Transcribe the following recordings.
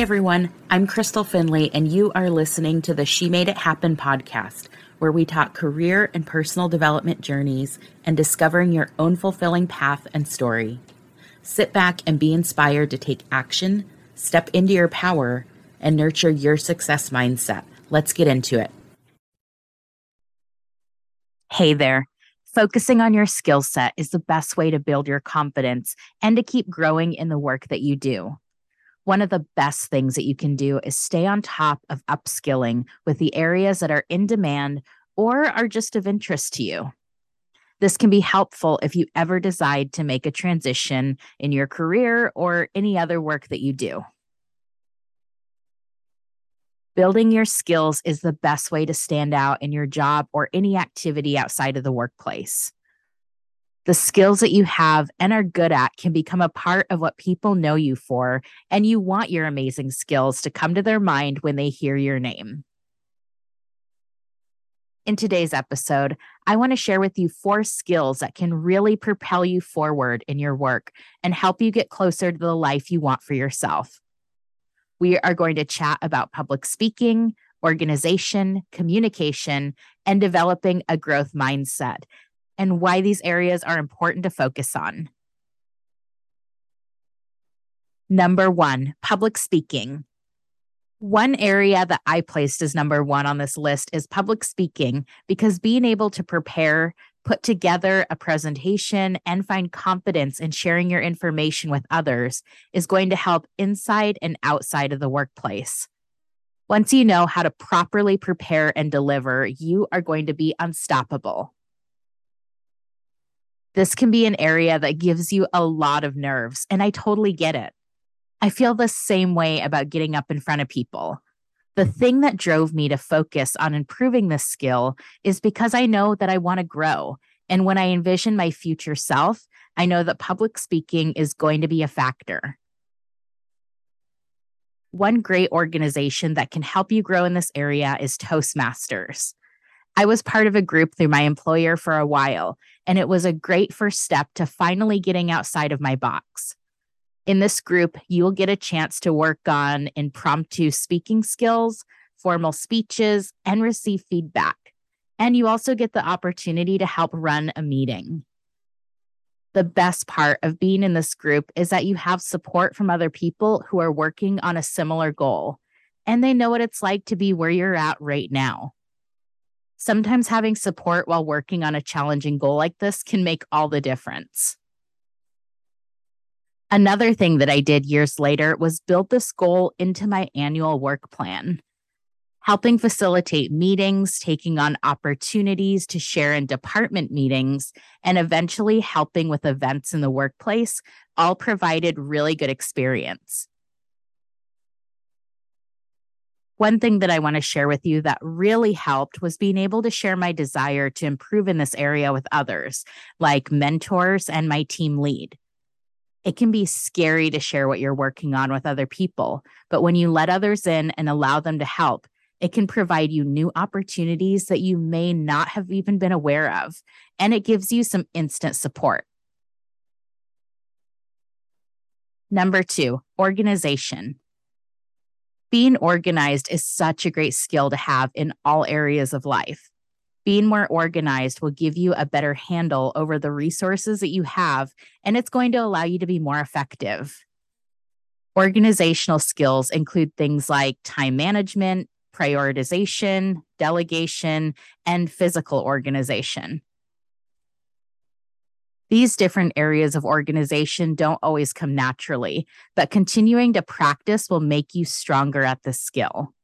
everyone. I'm Crystal Finley, and you are listening to the She Made It Happen podcast, where we talk career and personal development journeys and discovering your own fulfilling path and story. Sit back and be inspired to take action, step into your power, and nurture your success mindset. Let's get into it. Hey there. Focusing on your skill set is the best way to build your confidence and to keep growing in the work that you do one of the best things that you can do is stay on top of upskilling with the areas that are in demand or are just of interest to you. This can be helpful if you ever decide to make a transition in your career or any other work that you do. Building your skills is the best way to stand out in your job or any activity outside of the workplace the skills that you have and are good at can become a part of what people know you for, and you want your amazing skills to come to their mind when they hear your name. In today's episode, I want to share with you four skills that can really propel you forward in your work and help you get closer to the life you want for yourself. We are going to chat about public speaking, organization, communication, and developing a growth mindset and why these areas are important to focus on. Number one, public speaking. One area that I placed as number one on this list is public speaking because being able to prepare, put together a presentation, and find confidence in sharing your information with others is going to help inside and outside of the workplace. Once you know how to properly prepare and deliver, you are going to be unstoppable. This can be an area that gives you a lot of nerves, and I totally get it. I feel the same way about getting up in front of people. The mm-hmm. thing that drove me to focus on improving this skill is because I know that I want to grow. And when I envision my future self, I know that public speaking is going to be a factor. One great organization that can help you grow in this area is Toastmasters. I was part of a group through my employer for a while, and it was a great first step to finally getting outside of my box. In this group, you will get a chance to work on impromptu speaking skills, formal speeches, and receive feedback. And you also get the opportunity to help run a meeting. The best part of being in this group is that you have support from other people who are working on a similar goal, and they know what it's like to be where you're at right now. Sometimes having support while working on a challenging goal like this can make all the difference. Another thing that I did years later was build this goal into my annual work plan. Helping facilitate meetings, taking on opportunities to share in department meetings, and eventually helping with events in the workplace all provided really good experience. One thing that I want to share with you that really helped was being able to share my desire to improve in this area with others, like mentors and my team lead. It can be scary to share what you're working on with other people, but when you let others in and allow them to help, it can provide you new opportunities that you may not have even been aware of, and it gives you some instant support. Number two, organization. Being organized is such a great skill to have in all areas of life. Being more organized will give you a better handle over the resources that you have, and it's going to allow you to be more effective. Organizational skills include things like time management, prioritization, delegation, and physical organization. These different areas of organization don't always come naturally, but continuing to practice will make you stronger at the skill.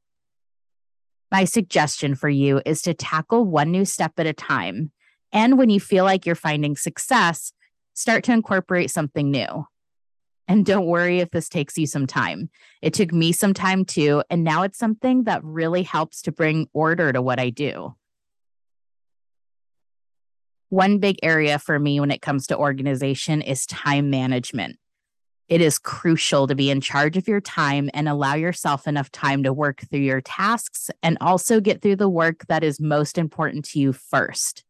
My suggestion for you is to tackle one new step at a time. And when you feel like you're finding success, start to incorporate something new. And don't worry if this takes you some time. It took me some time too. And now it's something that really helps to bring order to what I do. One big area for me when it comes to organization is time management. It is crucial to be in charge of your time and allow yourself enough time to work through your tasks and also get through the work that is most important to you first.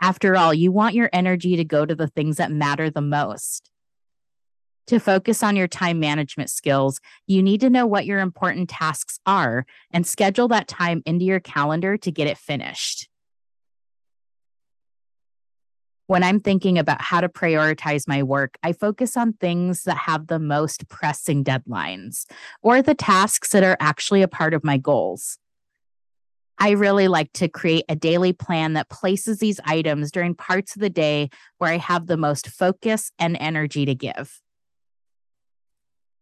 After all, you want your energy to go to the things that matter the most. To focus on your time management skills, you need to know what your important tasks are and schedule that time into your calendar to get it finished. When I'm thinking about how to prioritize my work, I focus on things that have the most pressing deadlines or the tasks that are actually a part of my goals. I really like to create a daily plan that places these items during parts of the day where I have the most focus and energy to give.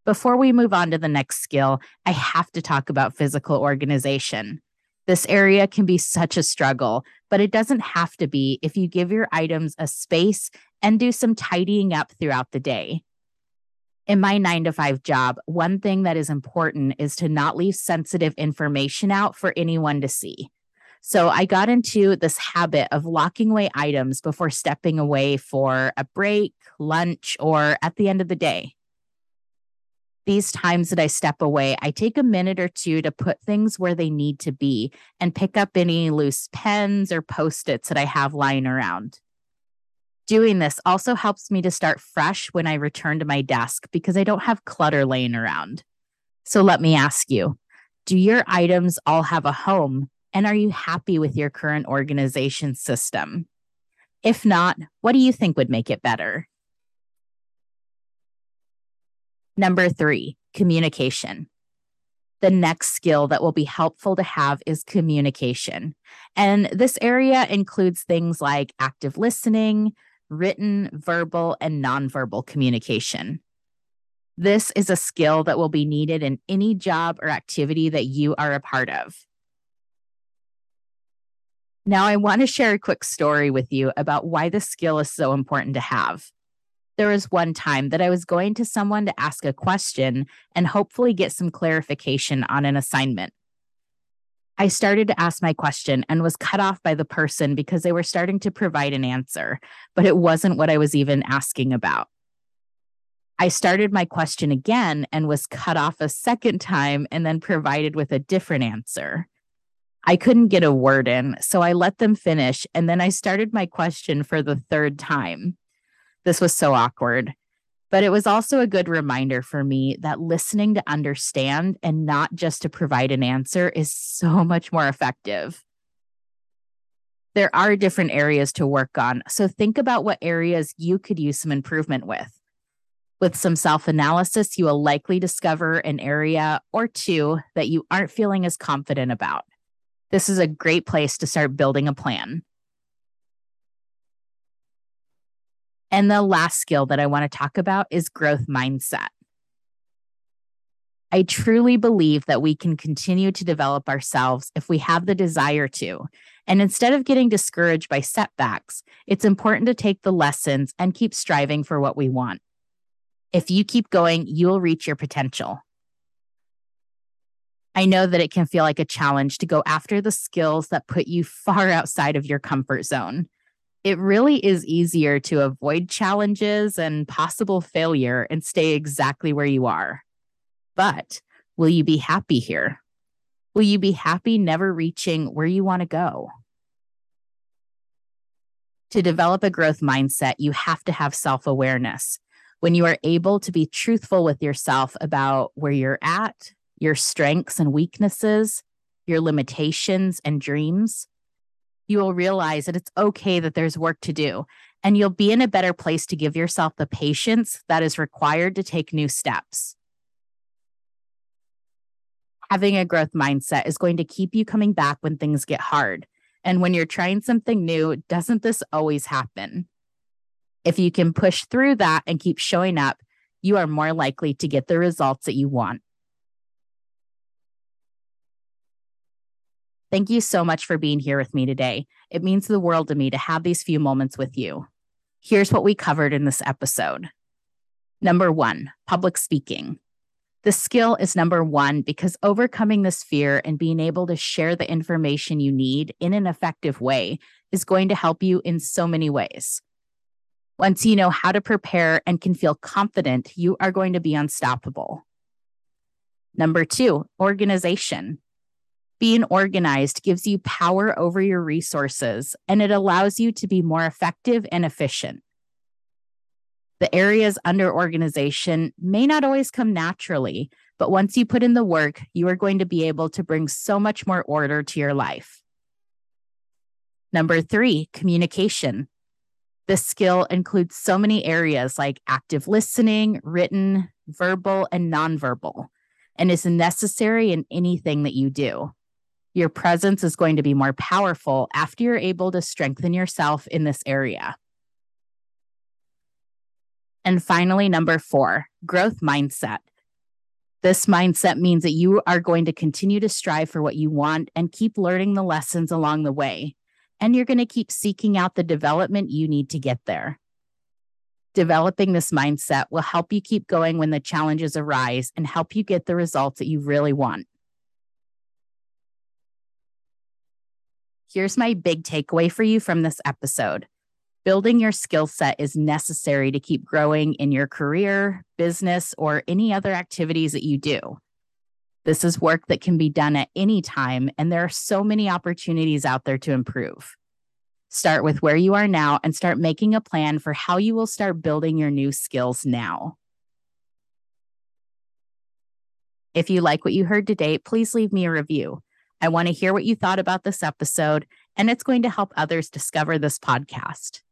Before we move on to the next skill, I have to talk about physical organization. This area can be such a struggle, but it doesn't have to be if you give your items a space and do some tidying up throughout the day. In my nine to five job, one thing that is important is to not leave sensitive information out for anyone to see. So I got into this habit of locking away items before stepping away for a break, lunch, or at the end of the day these times that I step away, I take a minute or two to put things where they need to be and pick up any loose pens or post its that I have lying around. Doing this also helps me to start fresh when I return to my desk because I don't have clutter laying around. So let me ask you do your items all have a home? And are you happy with your current organization system? If not, what do you think would make it better? Number three, communication. The next skill that will be helpful to have is communication. And this area includes things like active listening, written, verbal, and nonverbal communication. This is a skill that will be needed in any job or activity that you are a part of. Now, I want to share a quick story with you about why this skill is so important to have there was one time that I was going to someone to ask a question and hopefully get some clarification on an assignment. I started to ask my question and was cut off by the person because they were starting to provide an answer, but it wasn't what I was even asking about. I started my question again and was cut off a second time and then provided with a different answer. I couldn't get a word in, so I let them finish and then I started my question for the third time. This was so awkward. But it was also a good reminder for me that listening to understand and not just to provide an answer is so much more effective. There are different areas to work on. So think about what areas you could use some improvement with. With some self analysis, you will likely discover an area or two that you aren't feeling as confident about. This is a great place to start building a plan. And the last skill that I want to talk about is growth mindset. I truly believe that we can continue to develop ourselves if we have the desire to. And instead of getting discouraged by setbacks, it's important to take the lessons and keep striving for what we want. If you keep going, you'll reach your potential. I know that it can feel like a challenge to go after the skills that put you far outside of your comfort zone it really is easier to avoid challenges and possible failure and stay exactly where you are. But will you be happy here? Will you be happy never reaching where you want to go? To develop a growth mindset, you have to have self awareness. When you are able to be truthful with yourself about where you're at, your strengths and weaknesses, your limitations and dreams, you will realize that it's okay that there's work to do. And you'll be in a better place to give yourself the patience that is required to take new steps. Having a growth mindset is going to keep you coming back when things get hard. And when you're trying something new, doesn't this always happen? If you can push through that and keep showing up, you are more likely to get the results that you want. Thank you so much for being here with me today. It means the world to me to have these few moments with you. Here's what we covered in this episode. Number one, public speaking. The skill is number one because overcoming this fear and being able to share the information you need in an effective way is going to help you in so many ways. Once you know how to prepare and can feel confident, you are going to be unstoppable. Number two, organization. Being organized gives you power over your resources and it allows you to be more effective and efficient. The areas under organization may not always come naturally, but once you put in the work, you are going to be able to bring so much more order to your life. Number three, communication. This skill includes so many areas like active listening, written, verbal, and nonverbal, and is necessary in anything that you do. Your presence is going to be more powerful after you're able to strengthen yourself in this area. And finally, number four, growth mindset. This mindset means that you are going to continue to strive for what you want and keep learning the lessons along the way. And you're going to keep seeking out the development you need to get there. Developing this mindset will help you keep going when the challenges arise and help you get the results that you really want. Here's my big takeaway for you from this episode building your skill set is necessary to keep growing in your career, business, or any other activities that you do. This is work that can be done at any time, and there are so many opportunities out there to improve. Start with where you are now and start making a plan for how you will start building your new skills now. If you like what you heard today, please leave me a review. I want to hear what you thought about this episode, and it's going to help others discover this podcast.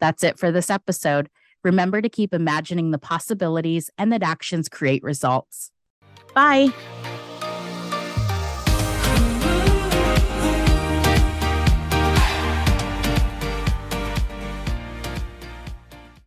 That's it for this episode. Remember to keep imagining the possibilities and that actions create results. Bye.